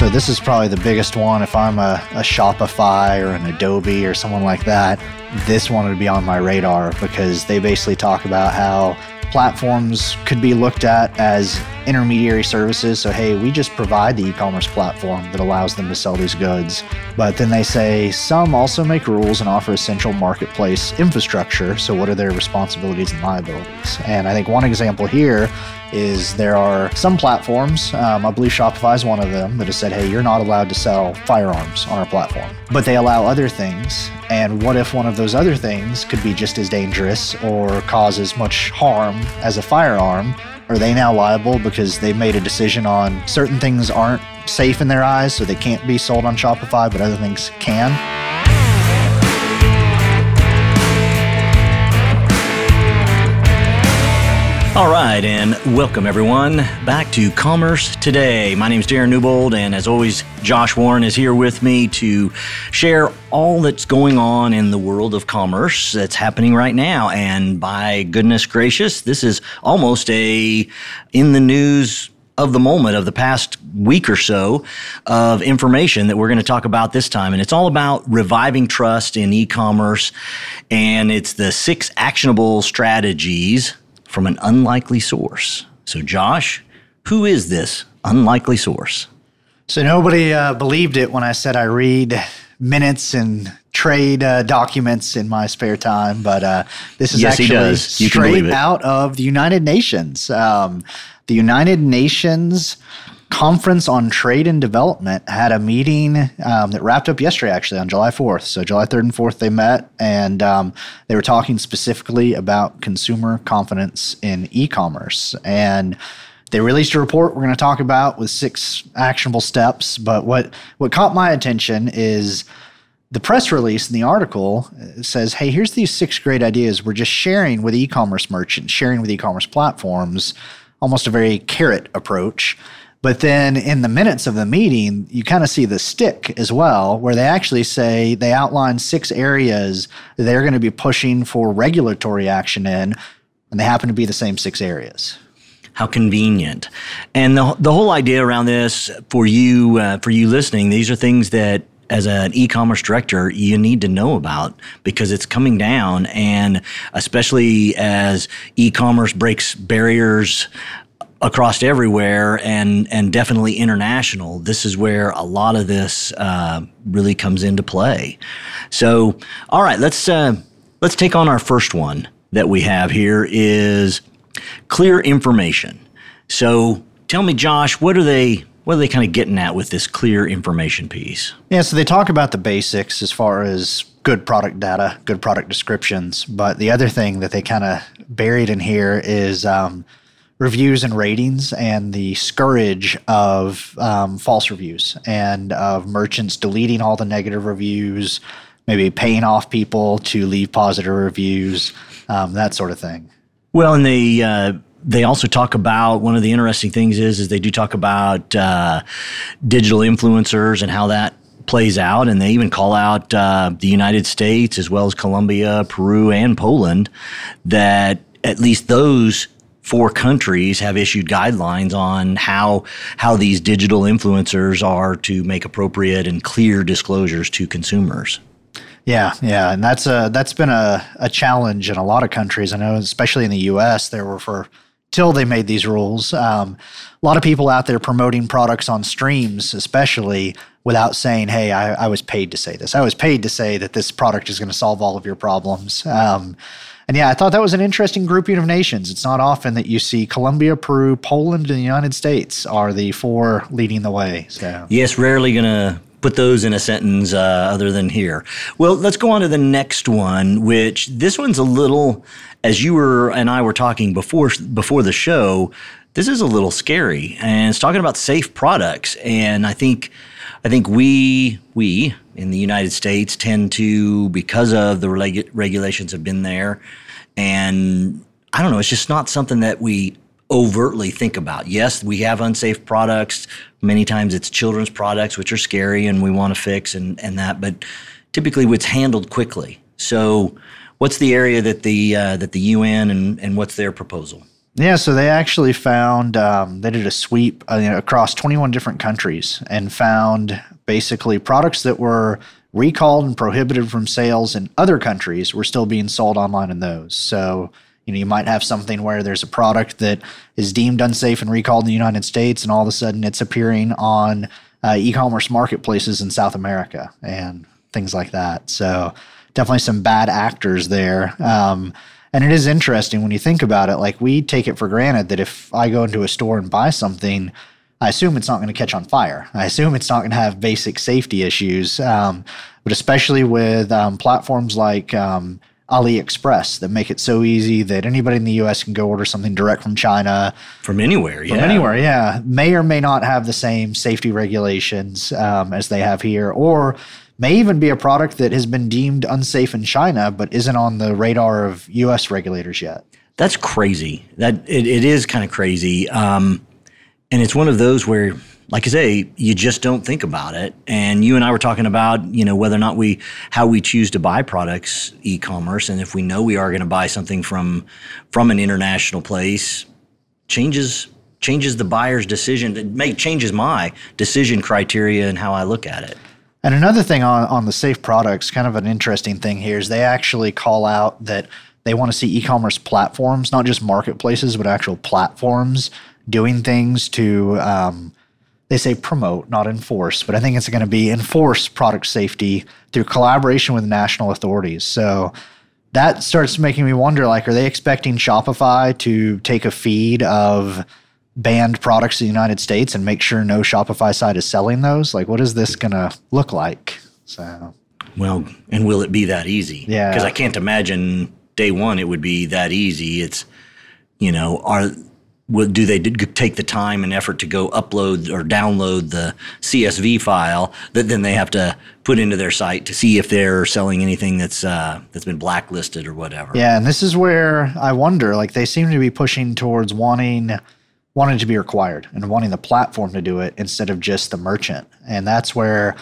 So this is probably the biggest one. If I'm a, a Shopify or an Adobe or someone like that, this one would be on my radar because they basically talk about how platforms could be looked at as intermediary services. So, hey, we just provide the e commerce platform that allows them to sell these goods. But then they say some also make rules and offer essential marketplace infrastructure. So, what are their responsibilities and liabilities? And I think one example here is there are some platforms, um, I believe Shopify is one of them, that has said, hey, you're not allowed to sell firearms on our platform. But they allow other things. And what if one of those other things could be just as dangerous or cause as much harm as a firearm? Are they now liable because they made a decision on certain things aren't safe in their eyes, so they can't be sold on Shopify, but other things can? All right, and welcome everyone back to Commerce Today. My name is Darren Newbold, and as always, Josh Warren is here with me to share all that's going on in the world of commerce that's happening right now. And by goodness gracious, this is almost a in the news of the moment of the past week or so of information that we're going to talk about this time. And it's all about reviving trust in e commerce. And it's the six actionable strategies from an unlikely source. So, Josh, who is this unlikely source? So, nobody uh, believed it when I said I read minutes and trade uh, documents in my spare time, but uh, this is yes, actually straight out of the United Nations. Um, the United Nations Conference on Trade and Development had a meeting um, that wrapped up yesterday, actually, on July 4th. So, July 3rd and 4th, they met and um, they were talking specifically about consumer confidence in e commerce. And they released a report we're going to talk about with six actionable steps. But what, what caught my attention is the press release in the article says, hey, here's these six great ideas we're just sharing with e commerce merchants, sharing with e commerce platforms, almost a very carrot approach. But then in the minutes of the meeting, you kind of see the stick as well, where they actually say they outline six areas they're going to be pushing for regulatory action in, and they happen to be the same six areas. How convenient! And the the whole idea around this for you uh, for you listening, these are things that as an e-commerce director you need to know about because it's coming down and especially as e-commerce breaks barriers across everywhere and and definitely international. This is where a lot of this uh, really comes into play. So, all right, let's uh, let's take on our first one that we have here is clear information. So, tell me, Josh, what are they? What are they kind of getting at with this clear information piece? Yeah, so they talk about the basics as far as good product data, good product descriptions. But the other thing that they kind of buried in here is um, reviews and ratings and the scourge of um, false reviews and of merchants deleting all the negative reviews, maybe paying off people to leave positive reviews, um, that sort of thing. Well, and they uh, they also talk about one of the interesting things is is they do talk about uh, digital influencers and how that plays out, and they even call out uh, the United States as well as Colombia, Peru, and Poland that at least those four countries have issued guidelines on how how these digital influencers are to make appropriate and clear disclosures to consumers. Yeah, yeah, and that's a that's been a, a challenge in a lot of countries. I know, especially in the U.S., there were for till they made these rules. Um, a lot of people out there promoting products on streams, especially without saying, "Hey, I, I was paid to say this. I was paid to say that this product is going to solve all of your problems." Um, and yeah, I thought that was an interesting grouping of nations. It's not often that you see Colombia, Peru, Poland, and the United States are the four leading the way. So yes, rarely gonna put those in a sentence uh, other than here. Well, let's go on to the next one, which this one's a little, as you were and I were talking before before the show. This is a little scary, and it's talking about safe products. And I think, I think we we in the United States tend to, because of the regu- regulations have been there, and I don't know, it's just not something that we overtly think about. Yes, we have unsafe products. Many times it's children's products, which are scary and we want to fix and, and that, but typically it's handled quickly. So, what's the area that the uh, that the UN and, and what's their proposal? Yeah, so they actually found um, they did a sweep uh, you know, across 21 different countries and found basically products that were recalled and prohibited from sales in other countries were still being sold online in those. So you know, you might have something where there's a product that is deemed unsafe and recalled in the United States, and all of a sudden it's appearing on uh, e-commerce marketplaces in South America and things like that. So definitely some bad actors there. Um, and it is interesting when you think about it. Like we take it for granted that if I go into a store and buy something, I assume it's not going to catch on fire. I assume it's not going to have basic safety issues. Um, but especially with um, platforms like um, AliExpress that make it so easy that anybody in the US can go order something direct from China. From anywhere, yeah. From anywhere, yeah. May or may not have the same safety regulations um, as they have here, or may even be a product that has been deemed unsafe in China but isn't on the radar of US regulators yet. That's crazy. That it, it is kind of crazy. Um, and it's one of those where like I say, you just don't think about it. And you and I were talking about, you know, whether or not we, how we choose to buy products e-commerce, and if we know we are going to buy something from, from an international place, changes changes the buyer's decision. It may changes my decision criteria and how I look at it. And another thing on on the safe products, kind of an interesting thing here is they actually call out that they want to see e-commerce platforms, not just marketplaces, but actual platforms doing things to um, they say promote, not enforce, but I think it's going to be enforce product safety through collaboration with national authorities. So that starts making me wonder like, are they expecting Shopify to take a feed of banned products in the United States and make sure no Shopify site is selling those? Like, what is this going to look like? So, well, and will it be that easy? Yeah. Because I can't imagine day one it would be that easy. It's, you know, are do they take the time and effort to go upload or download the CSV file that then they have to put into their site to see if they're selling anything that's uh, that's been blacklisted or whatever. Yeah, and this is where I wonder. Like they seem to be pushing towards wanting wanting to be required and wanting the platform to do it instead of just the merchant, and that's where.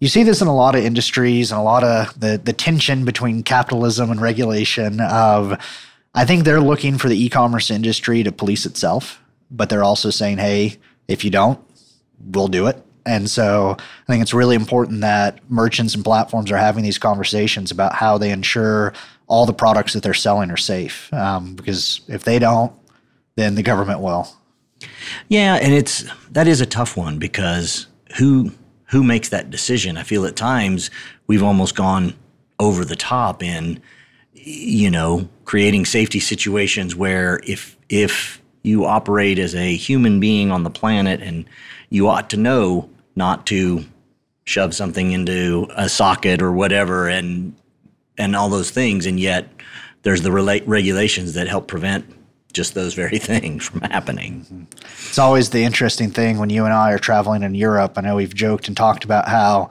You see this in a lot of industries and a lot of the, the tension between capitalism and regulation of I think they're looking for the e-commerce industry to police itself, but they're also saying, "Hey, if you don't, we'll do it." And so I think it's really important that merchants and platforms are having these conversations about how they ensure all the products that they're selling are safe. Um, because if they don't, then the government will. Yeah, and it's that is a tough one because who who makes that decision? I feel at times we've almost gone over the top in you know, creating safety situations where if if you operate as a human being on the planet and you ought to know not to shove something into a socket or whatever and and all those things and yet there's the regulations that help prevent just those very things from happening. Mm-hmm. It's always the interesting thing when you and I are traveling in Europe. I know we've joked and talked about how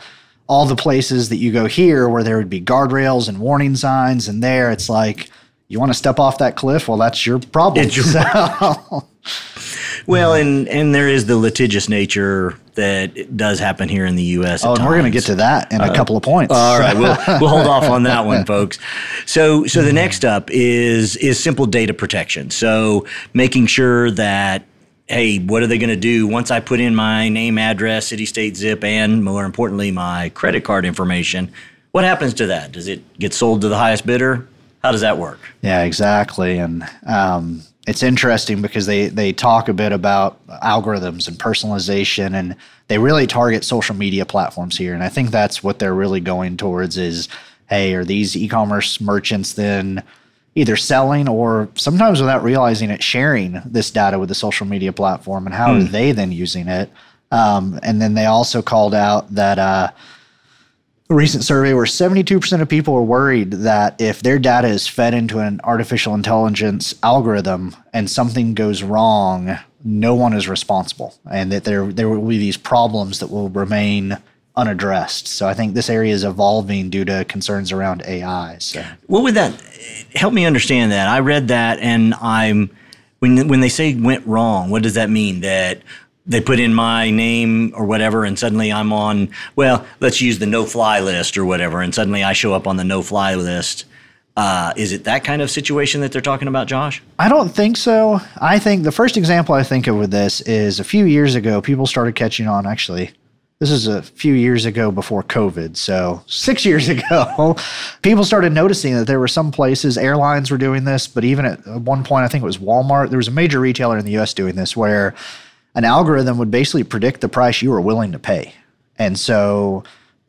all the places that you go here where there would be guardrails and warning signs, and there it's like, you want to step off that cliff? Well, that's your problem. It's your so. Well, and and there is the litigious nature that does happen here in the U.S. Oh, and times. we're going to get to that in uh, a couple of points. All right, we'll we'll hold off on that one, folks. So so the next up is is simple data protection. So making sure that hey, what are they going to do once I put in my name, address, city, state, zip, and more importantly, my credit card information? What happens to that? Does it get sold to the highest bidder? How does that work? Yeah, exactly. And um, it's interesting because they they talk a bit about algorithms and personalization, and they really target social media platforms here. And I think that's what they're really going towards is, hey, are these e-commerce merchants then either selling or sometimes without realizing it, sharing this data with the social media platform and how are hmm. they then using it? Um, and then they also called out that uh, recent survey where 72% of people are worried that if their data is fed into an artificial intelligence algorithm and something goes wrong, no one is responsible, and that there there will be these problems that will remain unaddressed. So I think this area is evolving due to concerns around AI. So what would that help me understand that? I read that and I'm when when they say went wrong, what does that mean? That they put in my name or whatever and suddenly I'm on well, let's use the no fly list or whatever and suddenly I show up on the no fly list. Uh, is it that kind of situation that they're talking about, Josh? I don't think so. I think the first example I think of with this is a few years ago, people started catching on. Actually, this is a few years ago before COVID. So, six years ago, people started noticing that there were some places, airlines were doing this, but even at one point, I think it was Walmart, there was a major retailer in the US doing this where an algorithm would basically predict the price you were willing to pay. And so,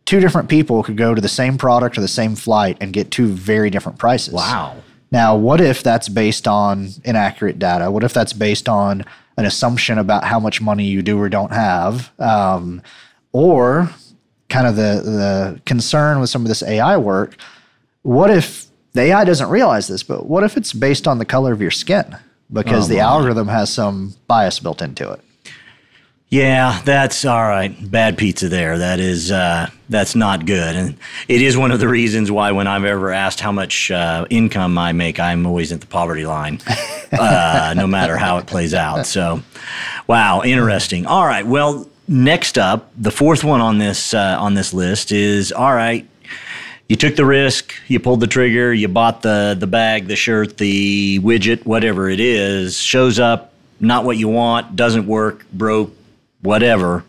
two different people could go to the same product or the same flight and get two very different prices. Wow. Now, what if that's based on inaccurate data? What if that's based on an assumption about how much money you do or don't have? Um, or kind of the, the concern with some of this AI work, what if the AI doesn't realize this, but what if it's based on the color of your skin? Because Oh, the algorithm has some bias built into it. Yeah, that's all right. Bad pizza there. That is uh, that's not good, and it is one of the reasons why when I'm ever asked how much uh, income I make, I'm always at the poverty line, uh, no matter how it plays out. So, wow, interesting. All right, well, next up, the fourth one on this uh, on this list is all right. You took the risk, you pulled the trigger, you bought the the bag, the shirt, the widget, whatever it is, shows up, not what you want, doesn't work, broke, whatever.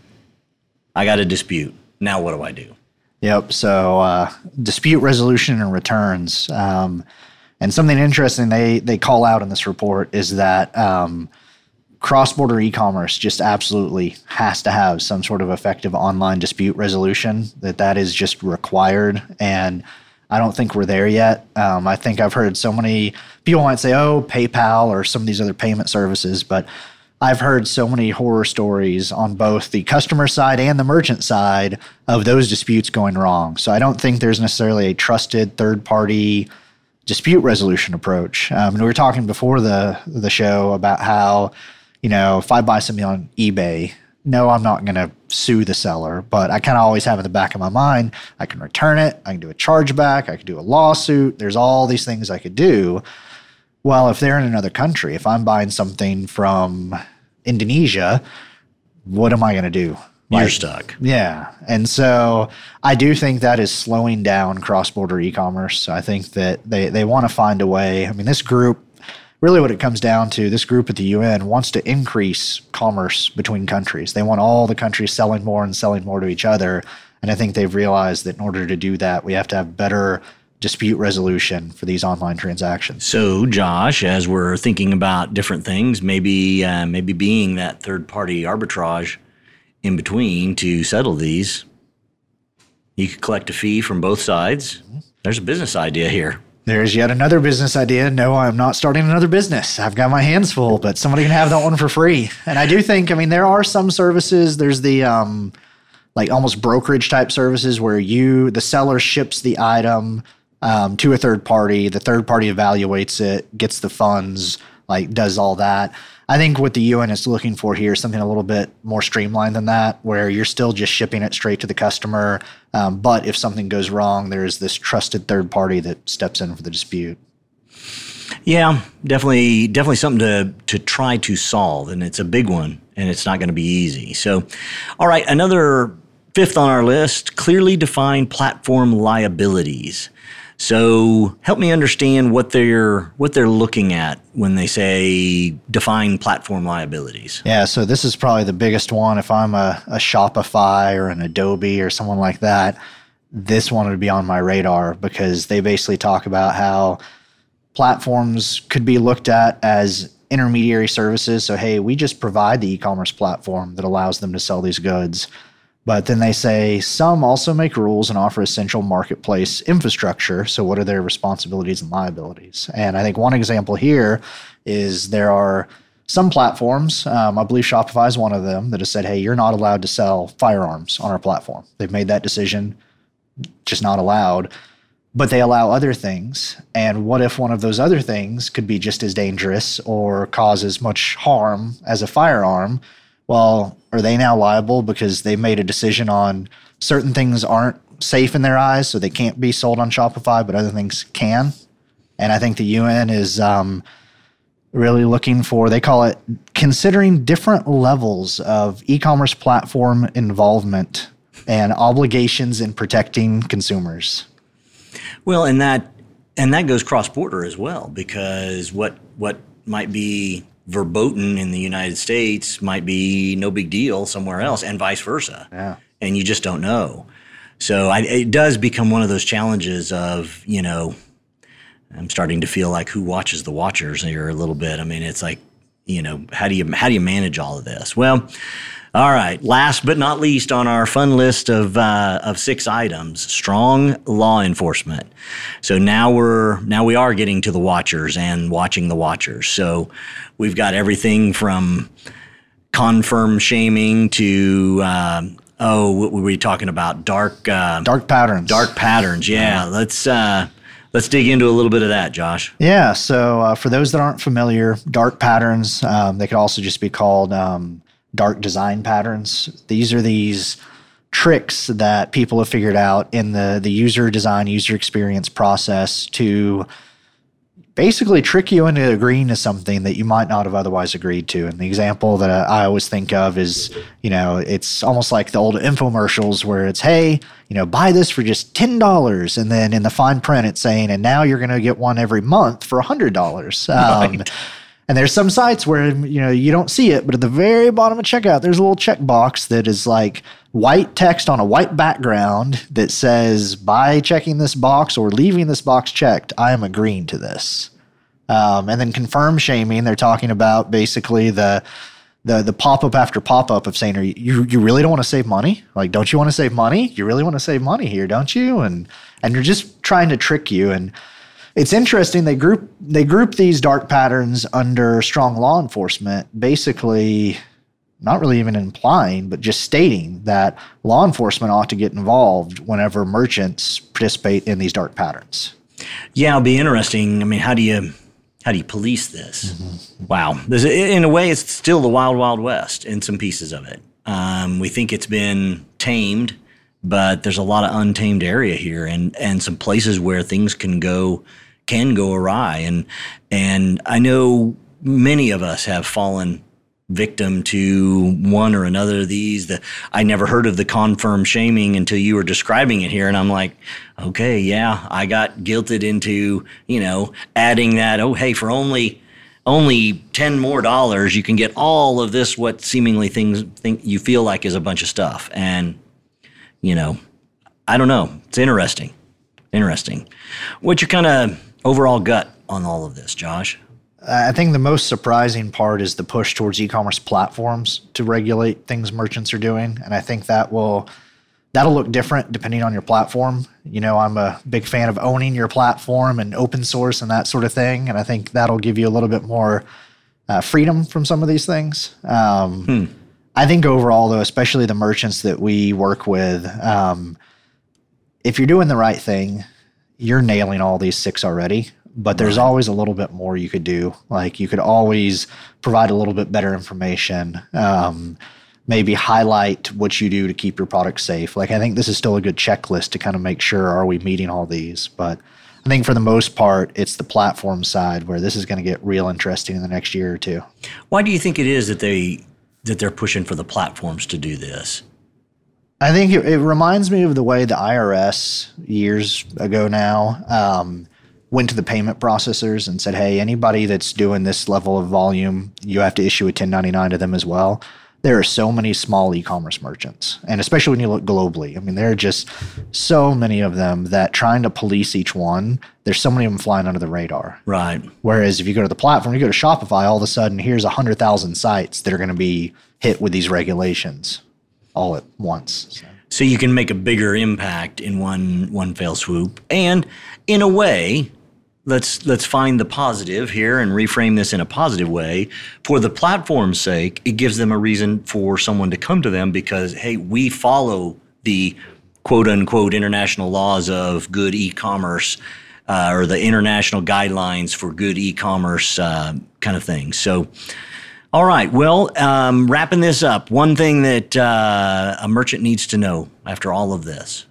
I got a dispute. Now what do I do? Yep. So uh, dispute resolution and returns. Um, and something interesting they they call out in this report is that um, cross border e commerce just absolutely has to have some sort of effective online dispute resolution. That that is just required. And I don't think we're there yet. Um, I think I've heard so many people might say, "Oh, PayPal or some of these other payment services," but I've heard so many horror stories on both the customer side and the merchant side of those disputes going wrong. So I don't think there's necessarily a trusted third party dispute resolution approach. Um, and we were talking before the the show about how, you know, if I buy something on eBay, no, I'm not going to sue the seller, but I kind of always have in the back of my mind, I can return it, I can do a chargeback, I can do a lawsuit. There's all these things I could do. Well, if they're in another country, if I'm buying something from Indonesia, what am I going to do? You're stuck. yeah. And so I do think that is slowing down cross border e commerce. I think that they, they want to find a way. I mean, this group, really what it comes down to, this group at the UN wants to increase commerce between countries. They want all the countries selling more and selling more to each other. And I think they've realized that in order to do that, we have to have better dispute resolution for these online transactions. So, Josh, as we're thinking about different things, maybe uh, maybe being that third party arbitrage in between to settle these, you could collect a fee from both sides. There's a business idea here. There's yet another business idea. No, I'm not starting another business. I've got my hands full, but somebody can have that one for free. And I do think, I mean, there are some services. There's the um, like almost brokerage type services where you, the seller ships the item um, to a third party. The third party evaluates it, gets the funds, like does all that. I think what the UN is looking for here is something a little bit more streamlined than that, where you're still just shipping it straight to the customer. Um, but if something goes wrong, there's this trusted third party that steps in for the dispute. Yeah, definitely, definitely something to to try to solve, and it's a big one, and it's not going to be easy. So, all right, another fifth on our list: clearly defined platform liabilities. So, help me understand what they're what they're looking at when they say define platform liabilities. Yeah, so this is probably the biggest one. If I'm a, a Shopify or an Adobe or someone like that, this one would be on my radar because they basically talk about how platforms could be looked at as intermediary services. So, hey, we just provide the e commerce platform that allows them to sell these goods. But then they say some also make rules and offer essential marketplace infrastructure. So, what are their responsibilities and liabilities? And I think one example here is there are some platforms, um, I believe Shopify is one of them, that has said, hey, you're not allowed to sell firearms on our platform. They've made that decision, just not allowed. But they allow other things. And what if one of those other things could be just as dangerous or cause as much harm as a firearm? Well, are they now liable because they made a decision on certain things aren't safe in their eyes, so they can't be sold on Shopify, but other things can? And I think the UN is um, really looking for, they call it considering different levels of e commerce platform involvement and obligations in protecting consumers. Well, and that and that goes cross border as well because what what might be verboten in the United States might be no big deal somewhere else, and vice versa. Yeah. And you just don't know. So I, it does become one of those challenges of you know, I'm starting to feel like who watches the watchers here a little bit. I mean, it's like you know, how do you how do you manage all of this? Well. All right. Last but not least on our fun list of uh, of six items, strong law enforcement. So now we're now we are getting to the watchers and watching the watchers. So we've got everything from confirm shaming to uh, oh, what were we talking about? Dark uh, Dark patterns. dark patterns. Yeah. Let's uh, let's dig into a little bit of that, Josh. Yeah. So uh, for those that aren't familiar, dark patterns, um, they could also just be called um, dark design patterns. These are these tricks that people have figured out in the the user design, user experience process to basically trick you into agreeing to something that you might not have otherwise agreed to. And the example that I always think of is, you know, it's almost like the old infomercials where it's, hey, you know, buy this for just ten dollars, and then in the fine print it's saying, and now you're going to get one every month for a hundred dollars. Um, Right. And there's some sites where you know you don't see it, but at the very bottom of checkout, there's a little checkbox that is like white text on a white background that says, "By checking this box or leaving this box checked, I am agreeing to this." Um, and then confirm shaming, they're talking about basically the the the pop up after pop up of saying, "Are you you- really don't want to save money? Like, don't you want to save money? You really want to save money here, don't you?" And and you're just trying to trick you and it's interesting they group they group these dark patterns under strong law enforcement basically not really even implying but just stating that law enforcement ought to get involved whenever merchants participate in these dark patterns Yeah, it'll be interesting. I mean, how do you how do you police this? Wow, There's, in a way, it's still the wild, wild west in some pieces of it. Um, we think it's been tamed, but there's a lot of untamed area here, and and some places where things can go can go awry. And and I know many of us have fallen victim to one or another of these. The I never heard of the confirm shaming until you were describing it here, and I'm like, okay, yeah, I got guilted into you know adding that. Oh, hey, for only only ten more dollars, you can get all of this. What seemingly things think you feel like is a bunch of stuff, and you know, I don't know. It's interesting, interesting. What's your kind of overall gut on all of this, Josh? I think the most surprising part is the push towards e-commerce platforms to regulate things merchants are doing, and I think that will that'll look different depending on your platform. You know, I'm a big fan of owning your platform and open source and that sort of thing, and I think that'll give you a little bit more uh, freedom from some of these things. Um, I think overall, though, especially the merchants that we work with, um, if you're doing the right thing, you're nailing all these six already. But there's always a little bit more you could do. Like you could always provide a little bit better information. Um, maybe highlight what you do to keep your product safe. Like I think this is still a good checklist to kind of make sure are we meeting all these. But I think for the most part, it's the platform side where this is going to get real interesting in the next year or two. Why do you think it is that they that they're pushing for the platforms to do this? I think it, it reminds me of the way the IRS years ago now um, went to the payment processors and said, "Hey, anybody that's doing this level of volume, you have to issue a 1099 to them as well." There are so many small e-commerce merchants, and especially when you look globally. I mean, there are just so many of them that trying to police each one. There's so many of them flying under the radar. Right. Whereas if you go to the platform, you go to Shopify, all of a sudden here's a hundred thousand sites that are going to be hit with these regulations all at once. So. So you can make a bigger impact in one one fell swoop. And in a way, let's let's find the positive here and reframe this in a positive way. For the platform's sake, it gives them a reason for someone to come to them because hey, we follow the quote unquote international laws of good e-commerce uh, or the international guidelines for good e-commerce uh, kind of thing. So. All right. Well, um, wrapping this up, one thing that uh, a merchant needs to know after all of this.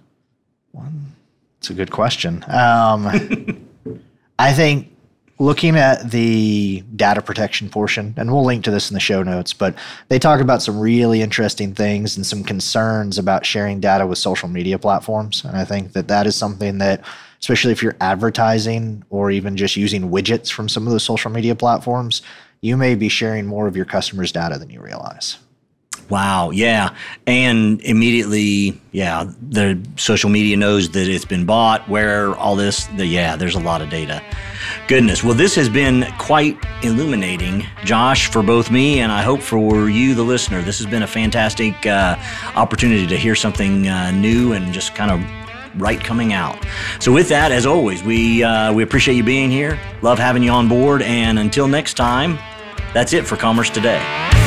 It's a good question. Um, I think looking at the data protection portion, and we'll link to this in the show notes, but they talk about some really interesting things and some concerns about sharing data with social media platforms. And I think that that is something that especially if you're advertising or even just using widgets from some of the social media platforms, you may be sharing more of your customers' data than you realize. Wow. Yeah. And immediately, yeah, the social media knows that it's been bought, where all this, the, yeah, there's a lot of data. Goodness. Well, this has been quite illuminating, Josh, for both me and I hope for you, the listener. This has been a fantastic uh, opportunity to hear something uh, new and just kind of right coming out. So, with that, as always, we uh, we appreciate you being here. Love having you on board. And until next time, that's it for Commerce Today.